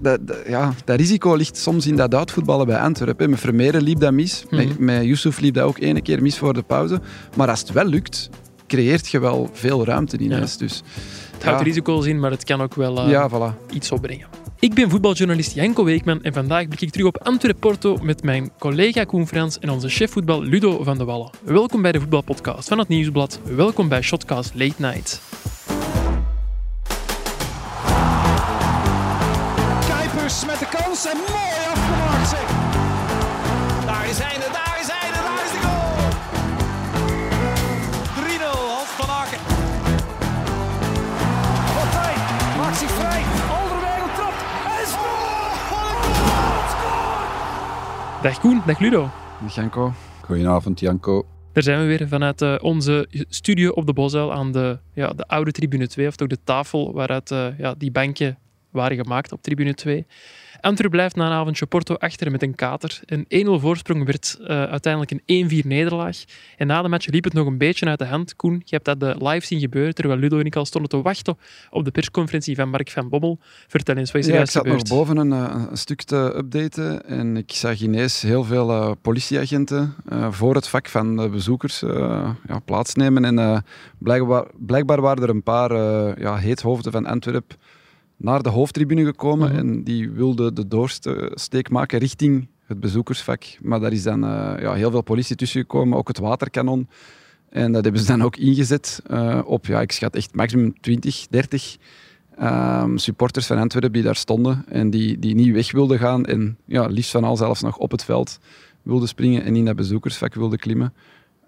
dat, dat- ja, dat risico ligt soms in dat uitvoetballen bij Antwerpen. Met Vermeeren liep dat mis. Mhm. Met, met Yusuf liep dat ook ene keer mis voor de pauze. Maar als het wel lukt, creëert je wel veel ruimte in Ja. huis. Dus, Het houdt ja. risico's in, maar het kan ook wel eh, ja, voilà. iets opbrengen. Ik ben voetbaljournalist Janko Weekman en vandaag blik ik terug op Antwerp-Porto met mijn collega Koen Frans en onze chef voetbal Ludo van de Wallen. Welkom bij de voetbalpodcast van het Nieuwsblad. Welkom bij Shotcast Late Night. Kuipers met de kans en mooi afgemaakt zeg. Daar is Heine, daar is Heine, daar is de goal. 3-0, Hans van Aken. Partij maakt zich vrij. Alderweireld trapt en scoort. Wat een goal, scoort. Dag Koen, dag Ludo. Janko. Goedenavond, Janko. Daar zijn we weer vanuit eh, onze studio op de Bosuil aan de, ja, de oude tribune 2, of toch de tafel waaruit eh, ja, die banken waren gemaakt op tribune 2. Antwerp blijft na een avondje Porto achter met een kater. Een 1-0 voorsprong werd eh, uiteindelijk een 1-4 nederlaag. En na de match liep het nog een beetje uit de hand. Koen, je hebt dat de live zien gebeuren, terwijl Ludo en ik al stonden te wachten op de persconferentie van Mark van Bommel. Vertel eens, wat is er Ja, ik zat nog boven een, eh, een stuk te updaten en ik zag ineens heel veel eh, politieagenten eh, voor het vak van de bezoekers eh, ja, plaatsnemen. En eh, blijkbaar, blijkbaar waren er een paar eh ja, heethoofden van Antwerp naar de hoofdtribune gekomen Mhm. en die wilden de doorsteek maken richting het bezoekersvak. Maar daar is dan eh, ja, heel veel politie tussen gekomen, ook het waterkanon. En dat hebben ze dan ook ingezet eh, op, ja, ik schat echt maximum 20, 30 ehm, supporters van Antwerpen die daar stonden en die, die niet weg wilden gaan en ja, liefst van al zelfs nog op het veld wilden springen en in dat bezoekersvak wilden klimmen.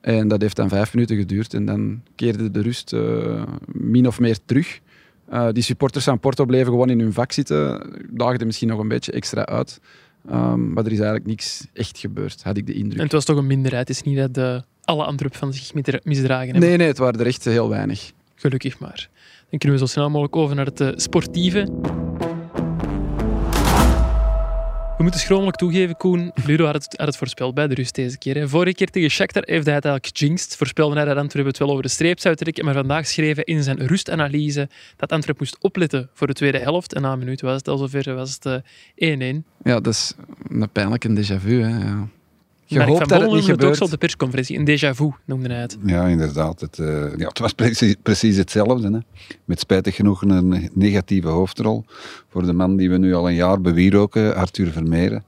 En dat heeft dan vijf minuten geduurd en dan keerde de rust eh, min of meer terug. Eh, die supporters van Porto bleven gewoon in hun vak zitten, daagden misschien nog een beetje extra uit. Ehm, maar er is eigenlijk niks echt gebeurd, had ik de indruk. En het was toch een minderheid. Het is niet dat de, alle Antwerp van zich misdra- misdragen hebben. Nee, nee, het waren er echt heel weinig. Gelukkig maar. Dan kunnen we zo snel mogelijk over naar het eh, sportieve. We moeten schromelijk toegeven, Koen. Ludo had het, had het voorspeld bij de rust deze keer. Hè. Vorige keer tegen Shakhtar heeft hij het eigenlijk jinxed. Voorspelde hij dat Antwerpen het wel over de streep zou trekken. Maar vandaag schreef hij in zijn rustanalyse dat Antwerpen moest opletten voor de tweede helft. En na een minuut was het al zover, was het eh, 1-1. Ja, dat is een pijnlijke déjà vu. Hè, ja. Je Mark hoopt van dat het niet het ook gebeurt. zo op de persconferentie. Een déjà vu noemde hij het. Ja, inderdaad. Het, eh, ja, het was precies, precies hetzelfde. Hè. Met spijtig genoeg een negatieve hoofdrol voor de man die we nu al een jaar bewieroken, Arthur Vermeeren,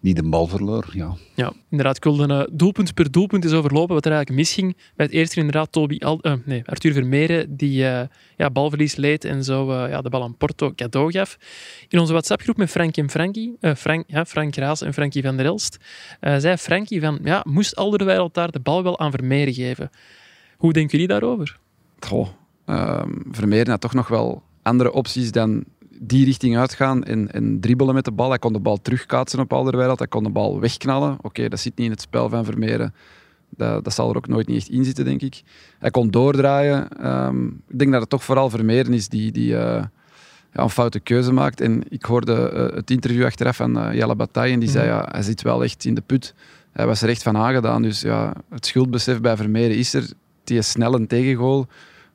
die de bal verloor. Ja. Ja, inderdaad. Ik wilde eh, doelpunt per doelpunt eens overlopen wat er eigenlijk misging. Bij het eerste inderdaad Toby Al eh, nee, Arthur Vermeeren, die eh, ja, balverlies leed en zo eh, ja, de bal aan Porto cadeau gaf. In onze WhatsApp-groep met Frank en Frankie, eh, Frank, ja, Frank Raas en Frankie van der Elst, eh, zei Frankie van, ja, moest Alderweireld daar de bal wel aan Vermeeren geven? Hoe denken jullie daarover? Goh, ehm, Vermeeren had toch nog wel andere opties dan die richting uitgaan en, en dribbelen met de bal. Hij kon de bal terugkaatsen op Alderweireld, hij kon de bal wegknallen. Oké, dat zit niet in het spel van Vermeeren. Dat, dat zal er ook nooit niet echt in zitten, denk ik. Hij kon doordraaien. Ehm, ik denk dat het toch vooral Vermeeren is die, die eh, ja, een foute keuze maakt. En ik hoorde eh, het interview achteraf van eh, Jelle Bataille en die zei, Mhm. ja, hij zit wel echt in de put. Hij was er echt van aangedaan. Dus ja, het schuldbesef bij Vermeeren is er. Die snelle tegengoal,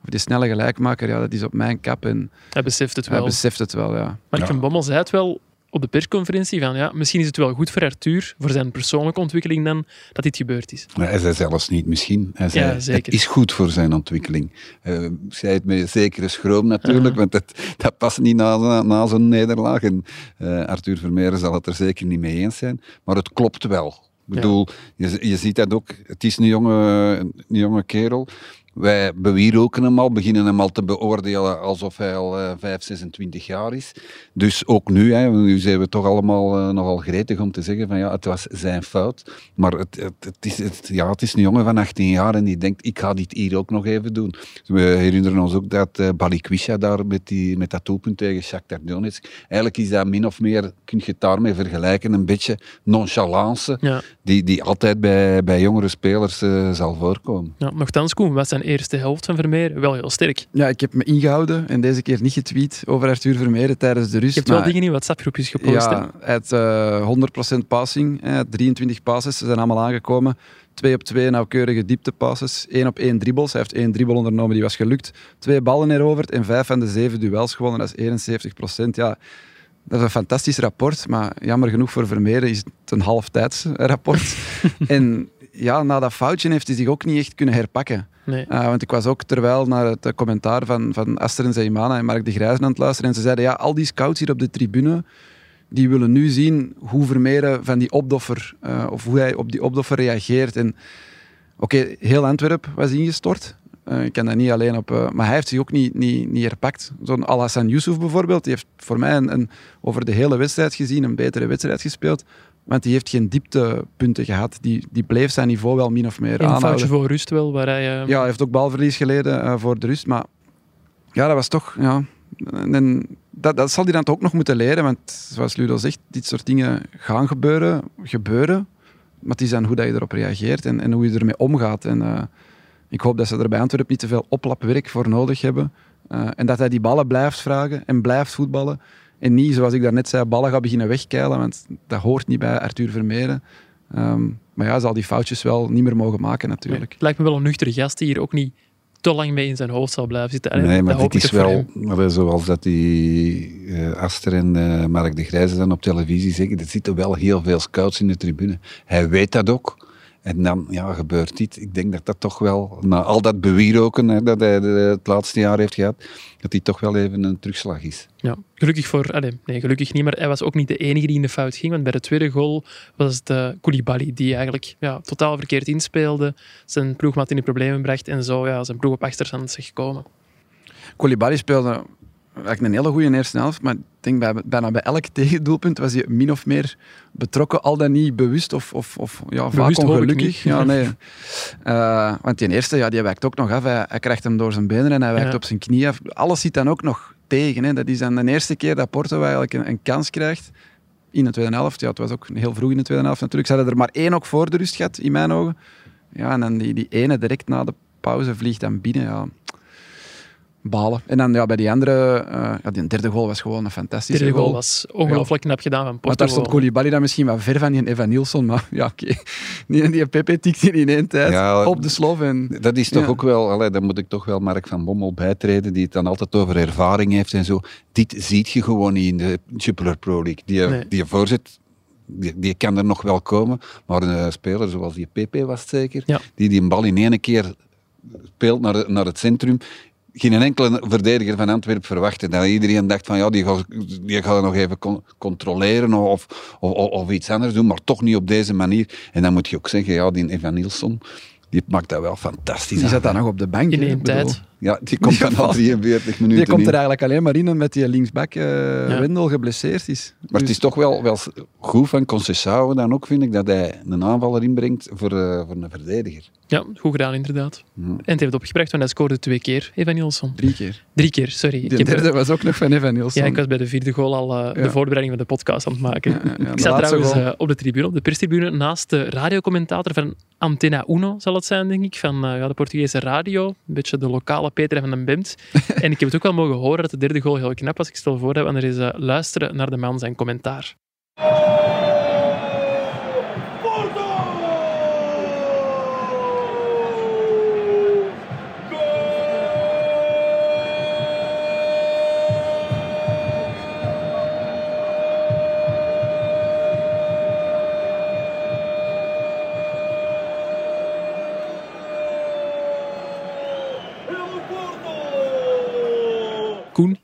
of die snelle gelijkmaker, ja, dat is op mijn kap. En Hij beseft het hij wel. beseft het wel, ja. Mark Ja. van Bommel zei het wel op de persconferentie van, ja, misschien is het wel goed voor Arthur, voor zijn persoonlijke ontwikkeling dan, dat dit gebeurd is. Maar Hij zei zelfs niet misschien. Hij zei, Ja, zeker. het is goed voor zijn ontwikkeling. Eh, Ik zei het met zekere schroom natuurlijk, want dat, dat past niet na, na zo'n nederlaag. En eh, Arthur Vermeeren zal het er zeker niet mee eens zijn. Maar het klopt wel. Ik bedoel, je, je ziet dat ook. Het is een jonge, een jonge kerel. Wij bewieroken hem al, beginnen hem al te beoordelen alsof hij al eh 5, 26 jaar is. Dus ook nu, hè, nu zijn we toch allemaal eh, nogal gretig om te zeggen van ja, het was zijn fout. Maar het, het, het, is, het, ja, het is een jongen van 18 jaar en die denkt, ik ga dit hier ook nog even doen. We herinneren ons ook dat eh Balikwisha daar met, die, met dat doelpunt tegen Shakhtar Donetsk. Eigenlijk is dat min of meer, kun je het daarmee vergelijken, een beetje nonchalance Ja. die, die altijd bij, bij jongere spelers eh, zal voorkomen. Ja, nochtans, Koen, zijn eerste helft van Vermeer wel heel sterk. Ja, ik heb me ingehouden en deze keer niet getweet over Arthur Vermeeren tijdens de rust. Je hebt wel dingen in WhatsApp-groepjes gepost. hè? Ja, hij had eh 100% passing, had 23 passes, ze zijn allemaal aangekomen. 2 op 2 nauwkeurige dieptepasses, 1 op 1 dribbles. Hij heeft één dribbel ondernomen, die was gelukt. Twee ballen eroverd en vijf van de zeven duels gewonnen, dat is 71%. Ja, Dat is een fantastisch rapport, maar jammer genoeg voor Vermeeren is het een halftijds rapport. en ja, na dat foutje heeft hij zich ook niet echt kunnen herpakken. Uh, want ik was ook terwijl naar het uh, commentaar van, van Aster en Zeymana en Mark de Grijzen aan het luisteren. En ze zeiden, ja, al die scouts hier op de tribune, die willen nu zien hoe Vermeeren van die opdoffer, uh, of hoe hij op die opdoffer reageert. En oké, heel Antwerpen was ingestort. Uh, ik kan dat niet alleen op... Maar hij heeft zich ook niet, niet, niet herpakt. Zo'n Al-Hassan Yusuf bijvoorbeeld, die heeft voor mij een, over de hele wedstrijd gezien een betere wedstrijd gespeeld. Want die heeft geen dieptepunten gehad. Die, die bleef zijn niveau wel min of meer Een aanhouden. foutje voor rust wel, waar hij... Uh... Ja, hij heeft ook balverlies geleden uh, voor de rust. Maar ja, dat was toch... Ja, en dat, dat zal hij dan toch ook nog moeten leren. Want zoals Ludo zegt, dit soort dingen gaan gebeuren. Gebeuren. Maar het is dan hoe dat je erop reageert en, en hoe je ermee omgaat. En uh, ik hoop dat ze er bij Antwerpen niet te veel oplapwerk voor nodig hebben. Uh, en dat hij die ballen blijft vragen en blijft voetballen. En niet, zoals ik daarnet zei, ballen gaat beginnen wegkeilen, want dat hoort niet bij Arthur Vermeeren. Um, maar ja, zal die foutjes wel niet meer mogen maken natuurlijk. Nee, het lijkt me wel een nuchtere gast die hier ook niet te lang mee in zijn hoofd zal blijven zitten. Nee, maar dit is wel, zoals dat die uh, Aster en uh, Mark de Grijze dan op televisie zeggen, er zitten wel heel veel scouts in de tribune. Hij weet dat ook. En dan ja, gebeurt dit. Ik denk dat dat toch wel, na al dat bewieroken hè, dat hij het laatste jaar heeft gehad, dat die toch wel even een terugslag is. Ja, gelukkig voor... Allez, nee, gelukkig niet, maar hij was ook niet de enige die in de fout ging. Want bij de tweede goal was het uh, Koulibaly die eigenlijk ja, totaal verkeerd inspeelde, zijn ploegmaat in de problemen bracht en zo ja, zijn ploeg op achterstand is gekomen. Koulibaly speelde eigenlijk een hele goede eerste helft, maar ik denk bij, bijna bij elk tegendoelpunt was hij min of meer betrokken, al dan niet bewust of, of, of ja, bewust vaak ongelukkig. Ja, nee. uh, want die eerste, ja, die wijkt ook nog af. Hij, hij krijgt hem door zijn benen en hij wijkt Ja. op zijn knie af. Alles zit dan ook nog tegen. Hè. Dat is dan de eerste keer dat Porto eigenlijk een, een kans krijgt in de tweede helft. Ja, het was ook heel vroeg in de tweede helft natuurlijk. Ze hadden er maar één ook voor de rust gehad, in mijn ogen. Ja, en dan die, die ene direct na de pauze vliegt dan binnen. Ja balen. En dan ja, bij die andere, uh, ja, die derde goal was gewoon een fantastische De derde goal goal. was ongelooflijk knap gedaan van Want Porto. daar stond Koulibaly dan misschien wat ver van die Evan Nielsen, maar ja, oké. Okay. Die, die Pepe tikte in één tijd Ja, op de slof. En, Dat is toch Ja. ook wel, allee, daar moet ik toch wel Mark van Bommel bijtreden, die het dan altijd over ervaring heeft en zo. Dit ziet je gewoon niet in de Jupiler Pro League. Die, Nee. die voorzet, die, die kan er nog wel komen, maar een speler zoals die PP was het zeker, Ja. die die een bal in één keer speelt naar, naar het centrum, geen enkele verdediger van Antwerpen verwachten. Dat iedereen dacht van ja, die gaat, die gaat nog even con- controleren of, of, of, of iets anders doen, maar toch niet op deze manier. En dan moet je ook zeggen, ja, die Evan Nilsson, die maakt dat wel fantastisch die zat dan nog op de bank. In één tijd. Ja, die komt dan al 43 minuten Die komt in. er eigenlijk alleen maar in omdat die linksback uh, Wendel geblesseerd is. Maar het Dus- is toch wel, wel goed van Concessao dan ook, vind ik, dat hij een aanvaller inbrengt voor, eh, voor een verdediger. Ja, goed gedaan inderdaad. Ja. En het heeft opgebracht, want hij scoorde twee keer, Evan Nielsen. Drie keer. Drie keer, sorry. Heb- derde was ook nog van Evan Nielsen. ja, ik was bij de vierde goal al eh, Ja. de voorbereiding van de podcast aan het maken. Ja, ja, ja, ik de zat trouwens op de tribune, op de perstribune, naast de radiocommentator van Antena Uno, zal het zijn, denk ik, van eh, ja, de Portugese radio. Een beetje de lokale Peter van den Bemt. en ik heb het ook wel mogen horen dat de derde goal heel knap was. Ik stel voor dat we er eens eh, luisteren naar de man zijn commentaar. Koen,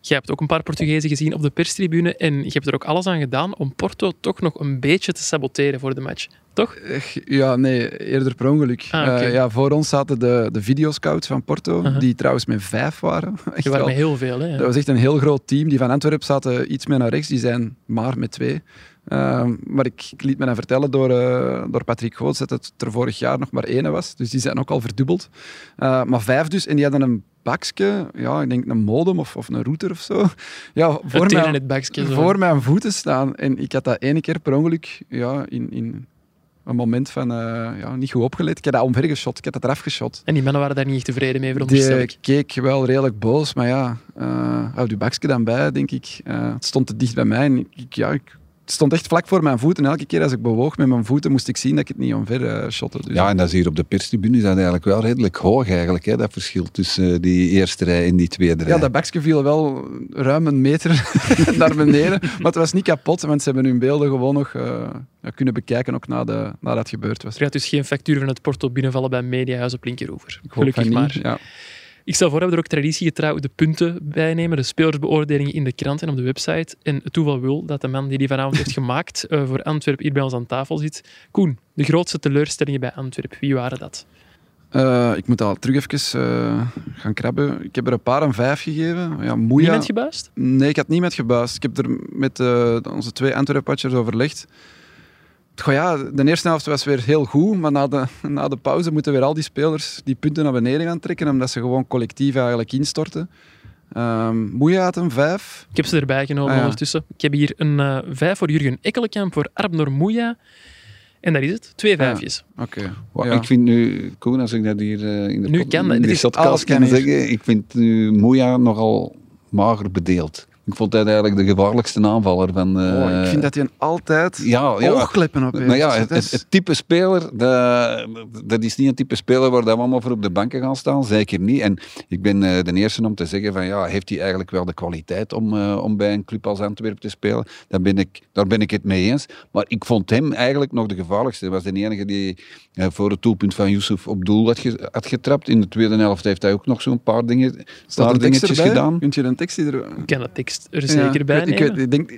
jij hebt ook een paar Portugezen gezien op de perstribune en je hebt er ook alles aan gedaan om Porto toch nog een beetje te saboteren voor de match. Toch? Eh, Ja, nee, eerder per ongeluk. Ah. Eh, ja, voor ons zaten de, de videoscouts van Porto, die trouwens met vijf waren. Echt Je waren wel. met heel veel, hè? Dat was echt een heel groot team. Die van Antwerpen zaten iets meer naar rechts, die zijn maar met twee. Ehm, maar ik, ik liet me dan vertellen door, eh, door Patrick Goots dat het er vorig jaar nog maar één was. Dus die zijn ook al verdubbeld. Eh, maar vijf dus. En die hadden een bakje, ja, ik denk een modem of, of een router of zo. Ja, voor, het mijn, voor mijn voeten staan. En ik had dat ene keer per ongeluk ja, in, in een moment van eh, ja, niet goed opgelet. Ik heb dat omvergeschot. Ik heb dat eraf geschot. En die mannen waren daar niet echt tevreden mee, veronderstel Die ik. keek wel redelijk boos, maar ja, uh, houd je bakje dan bij, denk ik. Uh, het stond te dicht bij mij en ik, ja, ik stond echt vlak voor mijn voeten. Elke keer als ik bewoog met mijn voeten, moest ik zien dat ik het niet omver uh, shotte. Dus ja, en dat is hier op de perstribune is dat eigenlijk wel redelijk hoog eigenlijk, hè, dat verschil tussen die eerste rij en die tweede rij. Ja, dat bakje viel wel ruim een meter naar beneden. Maar het was niet kapot, want ze hebben hun beelden gewoon nog uh, kunnen bekijken ook nadat, nadat het gebeurd was. Er gaat dus geen factuur van het porto binnenvallen bij Mediahuis op Linkeroever. Gelukkig maar. Ja. Ik stel voor dat we er ook traditiegetrouw de punten bij nemen, de spelersbeoordelingen in de krant en op de website. En het toeval wil dat de man die die vanavond heeft gemaakt uh, voor Antwerpen hier bij ons aan tafel zit. Koen, de grootste teleurstellingen bij Antwerpen, wie waren dat? Uh, ik moet al terug even uh, gaan krabben. Ik heb er een paar een vijf gegeven. Ja. Niet met gebuist? Nee, ik had niet met gebuist. Ik heb er met onze twee Antwerp-watchers overlegd. Goh ja, de eerste helft was weer heel goed, maar na de, na de pauze moeten weer al die spelers die punten naar beneden gaan trekken, omdat ze gewoon collectief eigenlijk instorten. Um, Moeja had een vijf. Ik heb ze erbij genomen ah, ja. ondertussen. Ik heb hier een uh, vijf voor Jurgen Ekkelenkamp, voor Arbnor Moeja. En dat is het. Twee ah, vijfjes. Ah, Oké. Okay. Ja. Ik vind nu, Koen, als ik dat hier uh, in de, nu kan, in de shotcast kan zeggen, ik vind nu Moeja nogal mager bedeeld. Ik vond hij eigenlijk de gevaarlijkste aanvaller van... Uh, oh, ik vind dat hij altijd ja, ja, oogkleppen op heeft. Maar ja, het, het, type speler, dat, dat is niet een type speler waar we allemaal voor op de banken gaan staan. Zeker niet. En ik ben uh, de eerste om te zeggen van ja, heeft hij eigenlijk wel de kwaliteit om, uh, om bij een club als Antwerpen te spelen? Daar ben, ik, daar ben ik het mee eens. Maar ik vond hem eigenlijk nog de gevaarlijkste. Hij was de enige die voor het doelpunt van Yusuf op doel had, ge, had getrapt. In de tweede helft heeft hij ook nog zo'n paar dingen, paar dingetjes gedaan. Kunt je een tekst er... Ik ken dat tekst er zeker bij ik, ik, ik, denk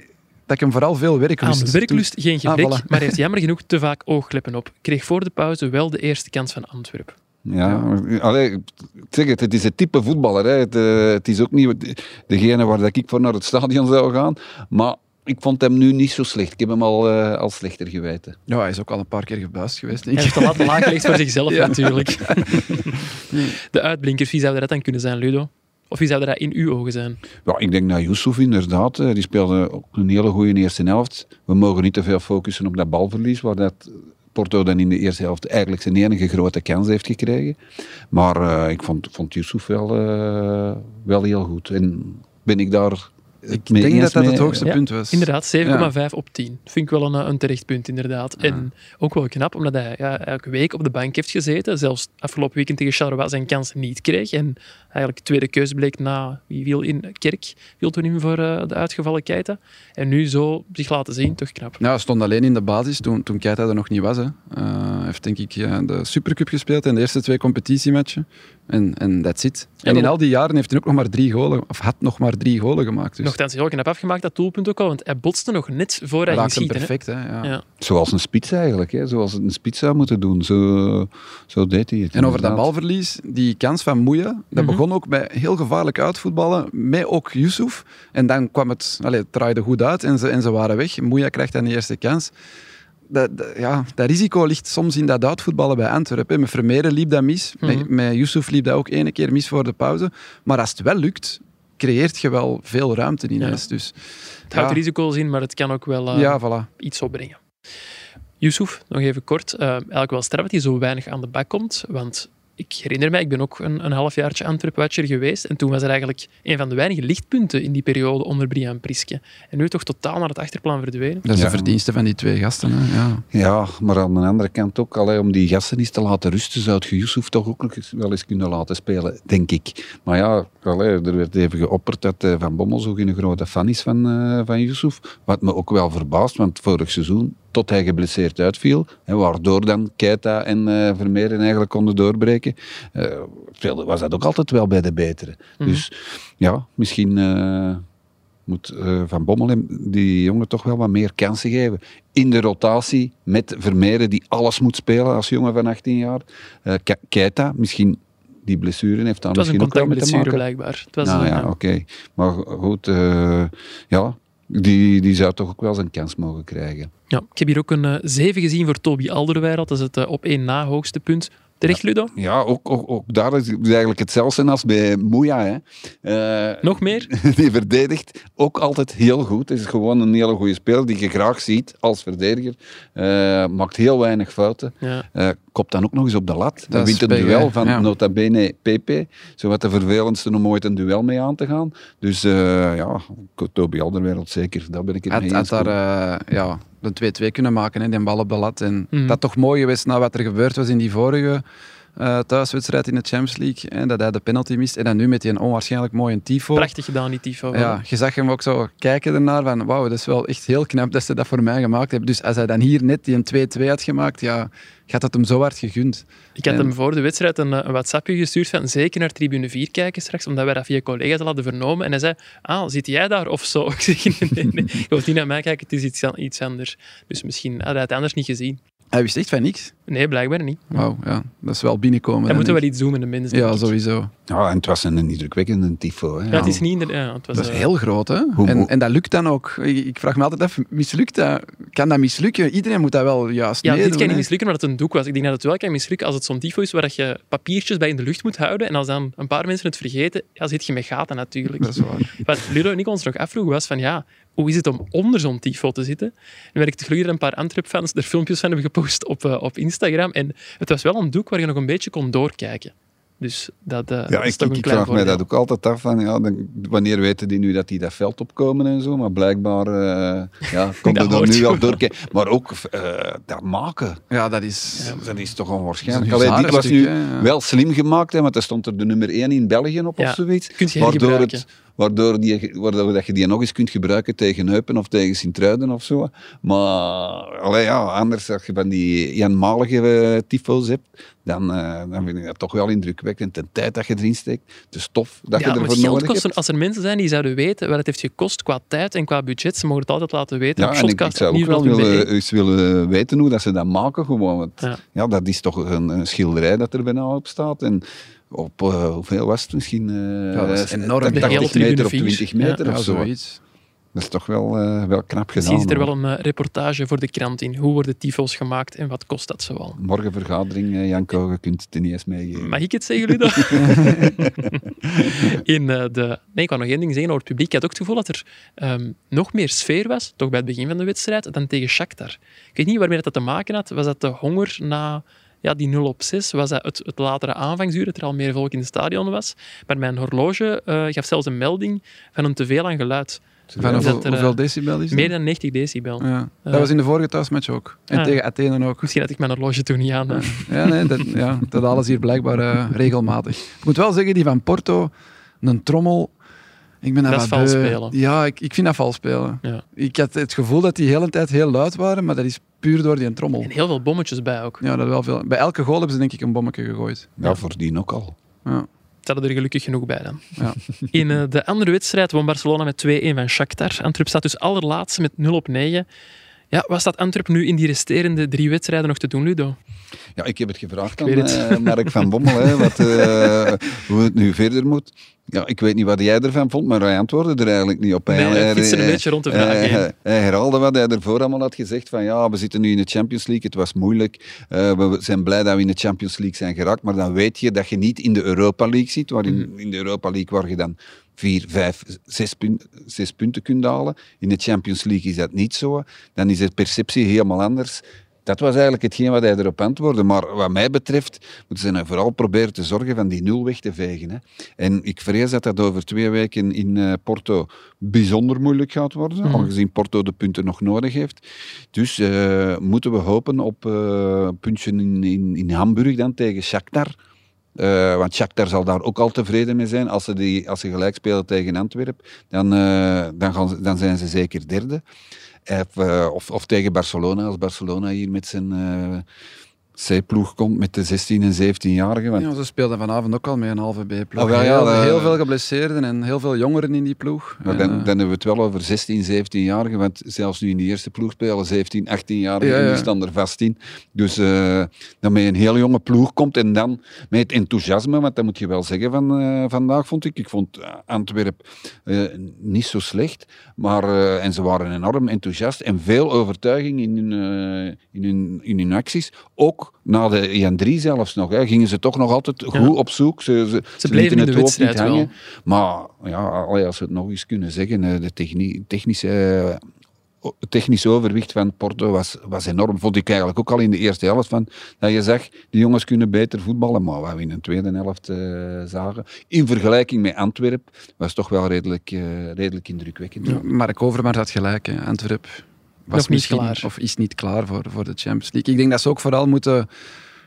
dat ik hem vooral veel werklust... Aan werklust geen gebrek, ah, voilà. maar hij heeft jammer genoeg te vaak oogkleppen op. Kreeg voor de pauze wel de eerste kans van Antwerpen. Ja. Allee, ik zeg het, het is het type voetballer. Hè. Het, uh, het, is ook niet degene waar ik voor naar het stadion zou gaan. Maar ik vond hem nu niet zo slecht. Ik heb hem al, uh, al slechter geweten. Ja, hij is ook al een paar keer gebuist geweest. Hij heeft te laat laag gelegd voor zichzelf natuurlijk. De uitblinkers, wie zou dat dan kunnen zijn, Ludo? Of wie zou dat in uw ogen zijn? Ja, ik denk naar Yusuf inderdaad. Die speelde ook een hele goede eerste helft. We mogen niet te veel focussen op dat balverlies, waar dat Porto dan in de eerste helft eigenlijk zijn enige grote kans heeft gekregen. Maar uh, ik vond, vond wel, uh, wel heel goed. En ben ik daar ik denk dat dat het hoogste punt was. Inderdaad, 7,5 op 10. Vind ik wel een, een terecht punt, inderdaad. En ook wel knap, omdat hij ja, elke week op de bank heeft gezeten. Zelfs afgelopen weekend tegen Charleroi zijn kans niet kreeg. En eigenlijk tweede keuze bleek na, wie viel in Kerk, viel toen in voor uh, de uitgevallen Keita. En nu zo zich laten zien, toch knap. Ja, hij stond alleen in de basis toen, toen Keita er nog niet was. Hij uh, heeft denk ik de Supercup gespeeld en de eerste twee competitiematchen. En, en that's it. En in al die jaren heeft hij ook nog maar drie golen, of had nog maar drie golen gemaakt. Dus. Nogthans heel knap afgemaakt, dat doelpunt ook al, want hij botste nog net voor hij ging schieten. perfect, hè? Ja. Ja. Zoals een spits eigenlijk, hè? zoals een spits zou moeten doen. Zo, zo deed hij het. En over dat balverlies, die kans van Moeja, dat mm -hmm. begon ook bij heel gevaarlijk uitvoetballen, met ook Yusuf. En dan kwam het, allez, het draaide goed uit en ze, en ze waren weg. Moeja krijgt dan de eerste kans dat, ja, dat risico ligt soms in dat uitvoetballen bij Antwerpen. Met Vermeeren liep dat mis. Mm -hmm. Met, met Yusuf liep dat ook ene keer mis voor de pauze. Maar als het wel lukt, creëert je wel veel ruimte in huis. Dus, het houdt risico's in, maar het kan ook wel uh, voilà. iets opbrengen. Yusuf, nog even kort. Uh, eigenlijk wel straf dat hij zo weinig aan de bak komt. Want ik herinner mij, ik ben ook een, een halfjaartje Antwerp-watcher geweest. En toen was er eigenlijk een van de weinige lichtpunten in die periode onder Brian Priske. En nu toch totaal naar het achterplan verdwenen. Dat is ja. de verdienste van die twee gasten. Hè? Ja. ja, maar aan de andere kant ook, allee, om die gasten eens te laten rusten, zou het Yusuf toch ook nog wel eens kunnen laten spelen, denk ik. Maar ja, allee, er werd even geopperd dat uh, Van Bommel zo een grote fan is van, uh, van Yusuf. Wat me ook wel verbaast, want vorig seizoen tot hij geblesseerd uitviel. En waardoor dan Keita en uh, Vermeeren eigenlijk konden doorbreken. Uh, was dat ook altijd wel bij de betere. Mm. Dus ja, misschien uh, moet Van Bommel hem die jongen toch wel wat meer kansen geven. In de rotatie met Vermeeren die alles moet spelen als jongen van 18 jaar. Keita, misschien die blessure heeft dan misschien ook wel met te maken. blijkbaar. Het was nou, een, ja, oké. Okay. Maar goed, ja, die, die zou toch ook wel zijn kans mogen krijgen. Ja, ik heb hier ook een uh, 7 gezien voor Toby Alderweireld. Dat is het uh, op één na hoogste punt. Terecht, Ludo? Ja, ook, ook, ook daar is eigenlijk hetzelfde als bij Moeja. Hè. Uh, Nog meer? Die verdedigt ook altijd heel goed. Het is gewoon een hele goede speler die je graag ziet als verdediger. Uh, maakt heel weinig fouten. Ja. Kopt dan ook nog eens op de lat. Dan is wint een duel van Ja. nota bene PP. Zo wat de vervelendste om ooit een duel mee aan te gaan. Dus eh, ja, Toby Alderwereld zeker. Daar ben ik het Had, mee had eens. daar eh, ja, de 2-2 kunnen maken, hè, die bal op de lat. En Mhm. dat toch mooi geweest na wat er gebeurd was in die vorige eh, thuiswedstrijd in de Champions League. En dat hij de penalty mist. En dan nu met die onwaarschijnlijk mooie tifo. Prachtig gedaan, die tifo. Ja, je zag hem ook zo kijken ernaar van wauw, dat is wel echt heel knap dat ze dat voor mij gemaakt hebben. Dus als hij dan hier net die een 2-2 had gemaakt, ja, gaat het hem zo hard gegund. Ik had En- hem voor de wedstrijd een, een WhatsAppje gestuurd van zeker naar tribune 4 kijken straks, omdat wij dat via collega's al hadden vernomen. En hij zei, ah, zit jij daar of zo? Ik zeg, nee, nee, nee. Je hoeft niet naar mij kijken, het is iets, iets anders. Dus misschien had hij het anders niet gezien. Hij wist echt van niks. Nee, blijkbaar niet. Wauw, ja, dat is wel binnenkomen. Dan, moet er wel iets doen met de mensen. Ja, sowieso. Ja, en het was een indrukwekkende tifo. Hè. Ja, het is niet... in de- Ja, het was, Dat is eh, heel groot, hè? Hoe- En, hoe- en dat lukt dan ook. Ik, vraag me altijd af, mislukt dat? Kan dat mislukken? Iedereen moet dat wel juist Ja, dit kan niet hè. mislukken, maar dat het een doek was. Ik denk dat het wel kan mislukken als het zo'n tifo is waar dat je papiertjes bij in de lucht moet houden. En als dan een paar mensen het vergeten, ja, zit je met gaten natuurlijk. Dat is waar. Wat Ludo en ik ons nog afvroegen was van ja, hoe is het om onder zo'n tifo te zitten? En werkte gelukkig dat een paar Antwerp-fans er filmpjes van hebben gepost op, eh, op Instagram. En het was wel een doek waar je nog een beetje kon doorkijken. Dus dat, eh, Ja, dat is ik, toch ik een klein vraag mij dat ook altijd af. Van, ja, dan- wanneer weten die nu dat die dat veld opkomen en zo? Maar blijkbaar uh, ja, komt er dan nu al wel. doorkijken. Maar ook eh, dat maken. Ja, dat is... Dat is toch onwaarschijnlijk. is Allee, dit was nu hè, ja. wel slim gemaakt, hè, want er stond er de nummer 1 in België op Ja, of zoiets. waardoor, het, waardoor, die, waardoor dat je die nog eens kunt gebruiken tegen Eupen of tegen Sint-Truiden of zo. Maar allee, ja, anders als je van die eenmalige eh, tyfo's hebt, dan, eh, dan vind ik dat toch wel indrukwekkend. De tijd dat je erin steekt, de stof dat Ja, je ervoor nodig kost, hebt. als er mensen zijn die zouden weten wat het heeft gekost qua tijd en qua budget, ze mogen het altijd laten weten Ja, en ik, ik zou ook wel willen, eens willen weten hoe dat ze dat maken. Gewoon. Want, Ja. ja. dat is toch een, een schilderij dat er bijna op staat. En op, eh, hoeveel was het misschien? Ja, dat is enorm. De 80 hele tribune meter op vier. 20 meter Ja, of zo. zoiets. Dat is toch wel, wel knap gedaan. Misschien zit er wel een reportage voor de krant in. Hoe worden tyfo's gemaakt en wat kost dat zoal? Morgen vergadering, Janko, je kunt het niet eens meegeven. Mag ik het zeggen, Ludo? in, de... Nee, ik wou nog één ding zeggen over het publiek. Ik had ook het gevoel dat er ehm, nog meer sfeer was, toch bij het begin van de wedstrijd, dan tegen Shakhtar. Ik weet niet waarmee dat te maken had. Was dat de honger na ja, die 0 op 6? Was dat het, het latere aanvangsuur, dat er al meer volk in het stadion was? Maar mijn horloge eh, gaf zelfs een melding van een teveel aan geluid. Van Is hoeveel, dat er, hoeveel eh, decibel is dat? Meer dan 90 decibel. Ja. Dat Ja. was in de vorige thuismatch ook. En Ah. tegen Athene ook. Misschien had ik mijn horloge toen niet aan. eh. Ja, nee, dat, ja, dat alles hier blijkbaar eh, regelmatig. Ik moet wel zeggen, die van Porto, een trommel... Ik ben dat Dat is vals spelen. Ja, ik, ik vind dat vals spelen. Ja. Ik had het gevoel dat die de hele tijd heel luid waren, maar dat is puur door die trommel. En heel veel bommetjes bij ook. Ja, dat wel veel. Bij elke goal hebben ze denk ik een bommetje gegooid. Ja, voordien ook al. Ja. Ze hadden er gelukkig genoeg bij dan. Ja. In eh, de andere wedstrijd won Barcelona met 2-1 van Shakhtar. Antwerp staat dus allerlaatste met 0 op 9. Ja, wat staat Antwerp nu in die resterende drie wedstrijden nog te doen, Ludo? Ja, ik heb het gevraagd aan het. eh, Mark van Bommel, hè, wat, eh, hoe het nu verder moet. Ja, ik weet niet wat jij ervan vond, maar hij antwoordde er eigenlijk niet op. Nee, hij Hij- fietste een hij- beetje rond de vraag hij- heen. hij- Hij herhaalde wat hij ervoor allemaal had gezegd, van ja, we zitten nu in de Champions League, het was moeilijk, Eh, we zijn blij dat we in de Champions League zijn geraakt, maar dan weet je dat je niet in de Europa League zit, waarin, Mm. in de Europa League waar je dan vier, vijf, zes, pun- zes punten kunt halen. In de Champions League is dat niet zo. Dan is de perceptie helemaal anders. Dat was eigenlijk hetgeen wat hij erop antwoordde. Maar wat mij betreft moeten ze nou vooral proberen te zorgen van die nul weg te vegen. Hè. En ik vrees dat dat over twee weken in eh, Porto bijzonder moeilijk gaat worden, Mhm. aangezien Porto de punten nog nodig heeft. Dus eh, moeten we hopen op eh, een puntje in, in, in Hamburg dan tegen Shakhtar. Eh, want Shakhtar zal daar ook al tevreden mee zijn. Als ze, die, als ze gelijk spelen tegen Antwerpen, dan, eh, dan, dan zijn ze zeker derde. Of, eh, of, of tegen Barcelona, als Barcelona hier met zijn C-ploeg komt met de 16 en 17-jarigen. Want Ja, ze speelden vanavond ook al met een halve B-ploeg. Wel, ja, heel, eh, heel veel geblesseerden en heel veel jongeren in die ploeg. Maar En, dan, eh, dan hebben we het wel over 16, 17-jarigen, want zelfs nu in de eerste ploeg spelen 17, 18-jarigen Ja, en die staan er vast in. Dus eh dat met een heel jonge ploeg komt en dan met het enthousiasme, want dat moet je wel zeggen van vandaag, vond ik. Ik vond Antwerp niet zo slecht, maar, en ze waren enorm enthousiast en veel overtuiging in hun, in hun, in hun acties. Ook na de 1-3 zelfs nog, hè, gingen ze toch nog altijd goed op zoek. Ze, ze, ze bleven in de het hoofd niet wedstrijd hangen. Maar ja, als we het nog eens kunnen zeggen, eh, de technie, technische eh, het technische overwicht van Porto was, was enorm. Vond ik eigenlijk ook al in de eerste helft. Van, dat je zag, die jongens kunnen beter voetballen. Maar wat we in de tweede helft uh, zagen, in vergelijking met Antwerpen, was toch wel redelijk, uh, redelijk indrukwekkend. Ja, Mark Overmars had gelijk. Hè. Antwerpen was niet klaar. Of is niet klaar voor, voor de Champions League. Ik denk dat ze ook vooral moeten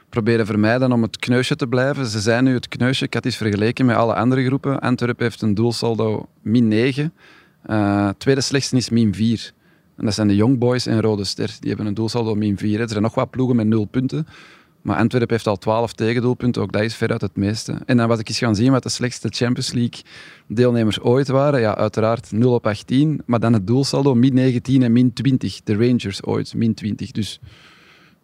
proberen vermijden om het kneusje te blijven. Ze zijn nu het kneusje. Ik had eens vergeleken met alle andere groepen. Antwerpen heeft een doelsaldo min 9. Uh, tweede slechtste is min 4. En dat zijn de Young Boys en Rode Ster. Die hebben een doelsaldo min 4. Er zijn nog wat ploegen met 0 punten. Maar Antwerpen heeft al 12 tegendoelpunten. Ook dat is veruit het meeste. En dan was ik eens gaan zien wat de slechtste Champions League deelnemers ooit waren. Ja, uiteraard 0 op 18. Maar dan het doelsaldo min 19 en min 20. De Rangers ooit, min 20. Dus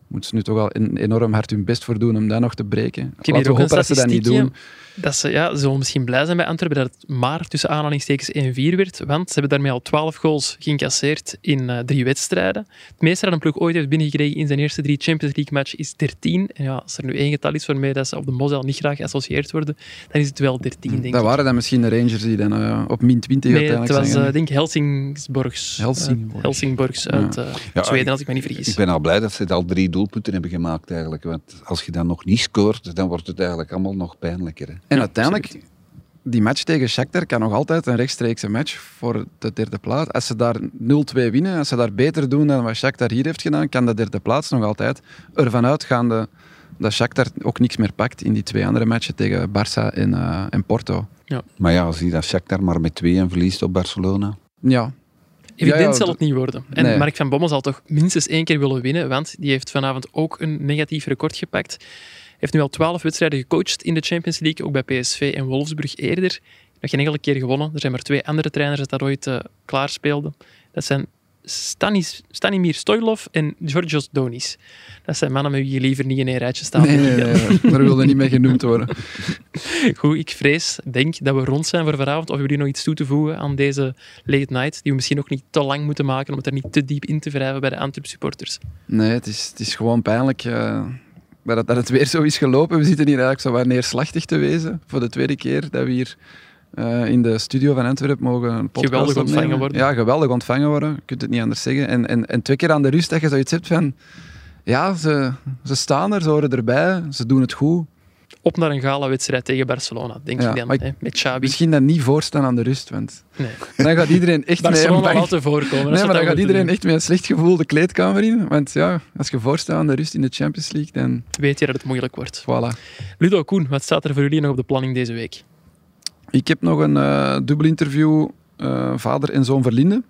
moeten ze nu toch al enorm hard hun best voor doen om dat nog te breken. Ik heb hier ook hopen dat ze dat niet doen. Dat ze, ja, ze zullen misschien blij zijn bij Antwerpen dat het maar tussen aanhalingstekens 1-4 werd, want ze hebben daarmee al 12 goals geïncasseerd in uh, drie wedstrijden. Het meeste dat een ploeg ooit heeft binnengekregen in zijn eerste drie Champions League match is 13. En ja, als er nu één getal is waarmee dat ze op de Mosel niet graag geassocieerd worden, dan is het wel 13, denk dat ik. Dat waren dan misschien de Rangers die dan uh, op min 20 nee, uiteindelijk het was, zijn. uh, denk Helsingsborgs. Helsingborgs. Helsingborgs uit ja. Zweden, als ik me niet vergis. Ik ben al blij dat ze al drie doelpunten hebben gemaakt eigenlijk. Want als je dan nog niet scoort, dan wordt het eigenlijk allemaal nog pijnlijker. Hè? En uiteindelijk, die match tegen Shakhtar kan nog altijd een rechtstreekse match voor de derde plaats. Als ze daar 0-2 winnen, als ze daar beter doen dan wat Shakhtar hier heeft gedaan, kan de derde plaats nog altijd ervan uitgaande dat Shakhtar ook niks meer pakt in die twee andere matchen tegen Barça en, uh, en Porto. Ja. Maar ja, zie dat Shakhtar maar met 2 en verliest op Barcelona. Ja, Evident Ja, ja, zal het niet worden. En nee. Mark van Bommel zal toch minstens één keer willen winnen, want die heeft vanavond ook een negatief record gepakt. Heeft nu al twaalf wedstrijden gecoacht in de Champions League, ook bij PSV en Wolfsburg eerder. Nog geen enkele keer gewonnen. Er zijn maar twee andere trainers dat daar ooit uh, klaar speelden. Dat zijn Stanis, Stanimir Stoilov en Georgios Donis. Dat zijn mannen met wie je liever niet in een rijtje staat. nee, nee, nee, daar wilde niet mee genoemd worden. Goed, ik vrees, denk dat we rond zijn voor vanavond. Of jullie nog iets toe te voegen aan deze late night, die we misschien ook niet te lang moeten maken om het er niet te diep in te wrijven bij de Antwerp supporters. Nee, het is, het is gewoon pijnlijk uh, dat, dat het weer zo is gelopen. We zitten hier eigenlijk zo neerslachtig te wezen voor de tweede keer dat we hier uh, in de studio van Antwerpen mogen een podcast Geweldig opnemen. ontvangen worden. Ja, geweldig ontvangen worden. Je kunt het niet anders zeggen. En, en, en twee keer aan de rust dat je zoiets hebt van... Ja, ze, ze staan er, ze horen erbij, ze doen het goed. Op naar een gala-wedstrijd tegen Barcelona, denk Ja, ik dan, hè, met Xabi. Misschien dat niet voorstaan aan de rust, want Nee. dan gaat iedereen echt Barcelona te voorkomen. Nee, maar dan gaat iedereen echt met een slecht gevoel de kleedkamer in. Want ja, als je voorstaat aan de rust in de Champions League, dan Weet je dat het moeilijk wordt. voilà. Ludo Koen, wat staat er voor jullie nog op de planning deze week? Ik heb nog een eh dubbel interview, eh, vader en zoon Verlinde.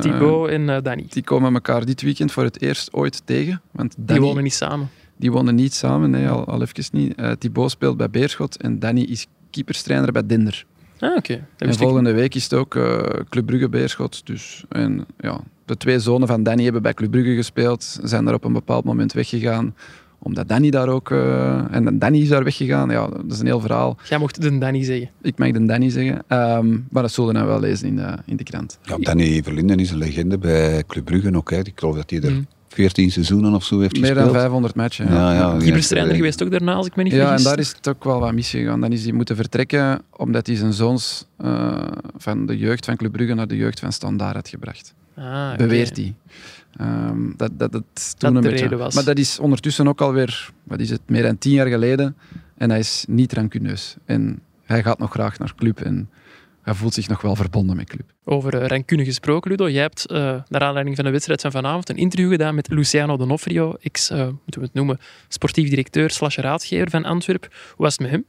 Thibaut en eh, Danny. die komen elkaar dit weekend voor het eerst ooit tegen. Want Die Danny, wonen niet samen. Die wonen niet samen, nee, al, al even niet. Eh Thibaut speelt bij Beerschot en Danny is keeperstrainer bij Dinder. Ah, oké. En ik volgende week is het ook eh, Club Brugge Beerschot. Dus, en, ja, de twee zonen van Danny hebben bij Club Brugge gespeeld, zijn er op een bepaald moment weggegaan. Omdat Danny daar ook... eh, en Danny is daar weggegaan. Ja, dat is een heel verhaal. Jij mocht de Danny zeggen. Ik mag de Danny zeggen. Ehm, maar dat zullen we dan wel lezen in de, in de krant. Ja, Danny Verlinden is een legende bij Club Brugge ook. Hè. Ik geloof dat hij er Mm. 14 seizoenen of zo heeft Meer gespeeld. dan 500 matchen. Ja, Ja, ja, Keeperstrainer geweest ook daarna, als ik me niet Ja, en vergis. daar is het ook wel wat misgegaan. Dan is hij moeten vertrekken omdat hij zijn zoons eh, van de jeugd van Club Brugge naar de jeugd van Standaard had gebracht. Ah, beweert hij. Ehm, dat, dat, dat toen de een beetje. reden was. Maar dat is ondertussen ook alweer, wat is het, meer dan tien jaar geleden. En hij is niet rancuneus. En hij gaat nog graag naar club en hij voelt zich nog wel verbonden met club. Over uh, rancune gesproken, Ludo. Jij hebt, uh, naar aanleiding van de wedstrijd van vanavond, een interview gedaan met Luciano Donofrio, ex, uh, moeten we het noemen, sportief directeur slash raadgever van Antwerpen. Hoe was het met hem?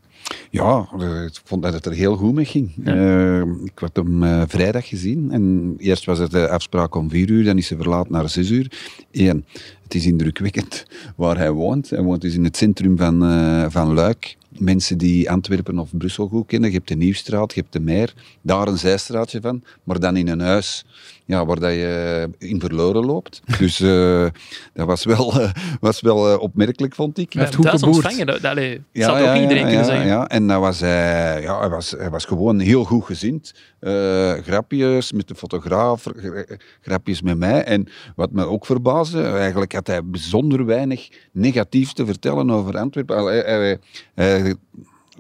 Ja, ik vond dat het er heel goed mee ging. Ja. Eh, ik had hem eh, vrijdag gezien en eerst was het de afspraak om vier uur, dan is ze verlaat naar zes uur. Eén, het is indrukwekkend waar hij woont. Hij woont dus in het centrum van, eh, van Luik. Mensen die Antwerpen of Brussel goed kennen, je hebt de Nieuwstraat, je hebt de Meer, daar een zijstraatje van, maar dan in een huis ja, waar dat je in verloren loopt. Dus eh, dat was wel, was wel opmerkelijk, vond ik. Hij heeft goed ontvangen. Dat, allee, Ja, zou ja, ook iedereen ja, kunnen ja, zeggen. Ja, en dan was hij, ja, hij, was, hij was gewoon heel goed gezind. Eh, grapjes met de fotograaf, gra- grapjes met mij. En wat me ook verbaasde, eigenlijk had hij bijzonder weinig negatiefs te vertellen over Antwerpen.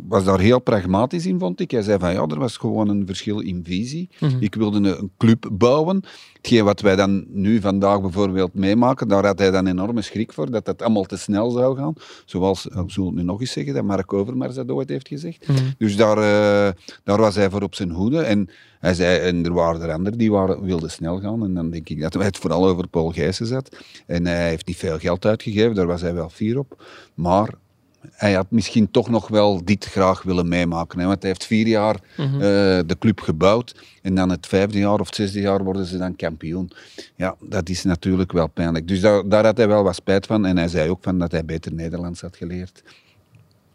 Was daar heel pragmatisch in, vond ik. Hij zei van ja, er was gewoon een verschil in visie. Mhm. Ik wilde een, een club bouwen. Hetgeen wat wij dan nu vandaag bijvoorbeeld meemaken, daar had hij dan enorme schrik voor, dat dat allemaal te snel zou gaan. Zoals, ik zal het nu nog eens zeggen, dat Mark Overmars dat ooit heeft gezegd. Mhm. Dus daar, eh, daar was hij voor op zijn hoede. En hij zei, en er waren er anderen die waren, wilden snel gaan. En dan denk ik dat hij het vooral over Paul Gijssen zat. En hij heeft niet veel geld uitgegeven, daar was hij wel fier op. Maar hij had misschien toch nog wel dit graag willen meemaken. Hè? Want hij heeft vier jaar Mhm. eh, de club gebouwd. En dan het vijfde jaar of het zesde jaar worden ze dan kampioen. Ja, dat is natuurlijk wel pijnlijk. Dus daar, daar had hij wel wat spijt van. En hij zei ook van dat hij beter Nederlands had geleerd.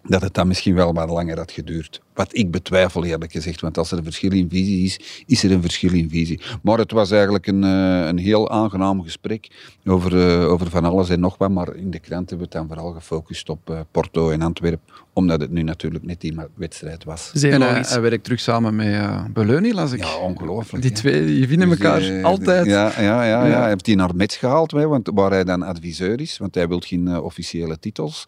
Dat het dan misschien wel wat langer had geduurd. Wat ik betwijfel, eerlijk gezegd. Want als er een verschil in visie is, is er een verschil in visie. Maar het was eigenlijk een, eh, een heel aangenaam gesprek over, eh, over van alles en nog wat. Maar in de krant hebben we het dan vooral gefocust op eh, Porto en Antwerpen. Omdat het nu natuurlijk net die wedstrijd was. Zeer En hij, logisch. hij werkt terug samen met uh, Beleuni, las ik. Ja, ongelooflijk. Die hè. twee die vinden Dus, elkaar altijd. Ja, ja, ja, ja. Ja. hij heeft die naar Metz gehaald, hè, want, waar hij dan adviseur is, want hij wil geen officiële titels.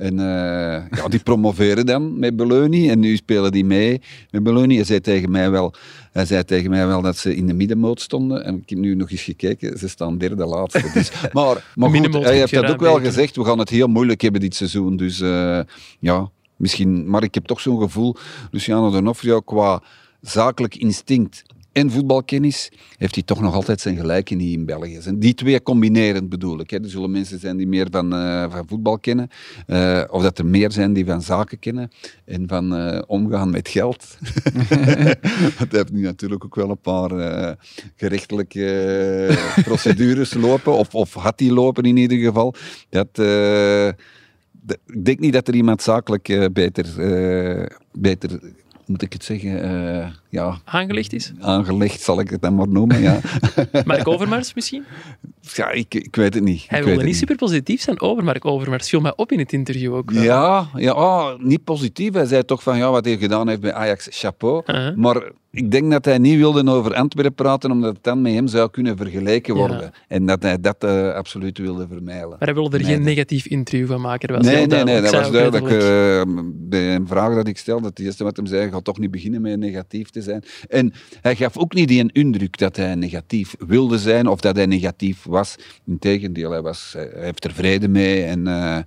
En eh, ja, die promoveren dan met Beleuni en nu spelen die mee met. Hij zei tegen mij wel, hij zei tegen mij wel dat ze in de middenmoot stonden. En ik heb nu nog eens gekeken, ze staan derde laatste. Dus, maar maar goed, hij heeft dat ook wel beter. gezegd, we gaan het heel moeilijk hebben dit seizoen. Dus eh, ja, misschien... Maar ik heb toch zo'n gevoel, Luciano Donofrio, qua zakelijk instinct en voetbalkennis, heeft hij toch nog altijd zijn gelijken niet in België. Zijn die twee combinerend bedoel ik. Hè. Er zullen mensen zijn die meer van, eh, van voetbal kennen, eh, of dat er meer zijn die van zaken kennen en van eh, omgaan met geld. Hij heeft nu natuurlijk ook wel een paar gerechtelijke procedures lopen, of, of had die lopen in ieder geval. Dat, ik denk niet dat er iemand zakelijk eh, beter, eh, beter, hoe moet ik het zeggen, ja, Aangelegd is. aangelegd zal ik het dan maar noemen. Ja, Mark Overmars misschien? ja ik, ik weet het niet. Hij ik wilde niet super positief zijn over Mark Overmars. Viel mij op in het interview ook. wel. Ja, ja oh, niet positief. Hij zei toch van ja, wat hij gedaan heeft bij Ajax, chapeau. Maar ik denk dat hij niet wilde over Antwerpen praten, omdat het dan met hem zou kunnen vergeleken Ja. worden. En dat hij dat eh, absoluut wilde vermijden. Maar hij wilde er Nee, geen negatief interview van maken. Dat was Nee, nee, nee, dat was duidelijk. eh, bij een vraag dat ik stelde, het eerste wat hem zei, gaat toch niet beginnen met negatief te zijn. En hij gaf ook niet die indruk dat hij negatief wilde zijn of dat hij negatief was. Integendeel, hij, was, hij heeft er vrede mee en hij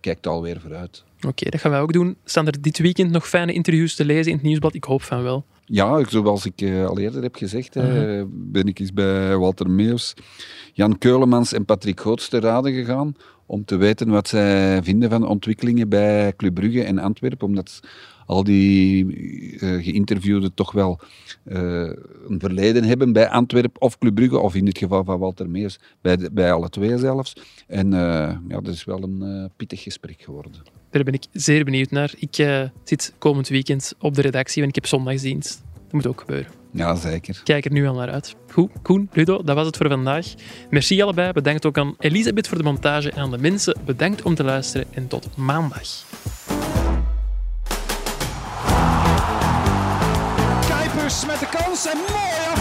kijkt alweer vooruit. Oké, dat gaan wij ook doen. Staan er dit weekend nog fijne interviews te lezen in het nieuwsblad? Ik hoop van wel. Ja, zoals ik eh, al eerder heb gezegd, ben ik eens bij Walter Meeuws, Jan Keulemans en Patrick Goots te raden gegaan om te weten wat zij vinden van ontwikkelingen bij Club Brugge en Antwerpen, omdat al die eh, geïnterviewden toch wel eh, een verleden hebben bij Antwerpen of Club Brugge, of in het geval van Walter Meeuws, bij, de- bij alle twee zelfs. En eh, ja, dat is wel een pittig gesprek geworden. Daar ben ik zeer benieuwd naar. Ik zit komend weekend op de redactie en ik heb zondagsdienst. Dat moet ook gebeuren. Ja, zeker. Kijk er nu al naar uit. Goed, Koen, Ludo, dat was het voor vandaag. Merci allebei. Bedankt ook aan Elisabeth voor de montage en aan de mensen. Bedankt om te luisteren en tot maandag. Kuipers met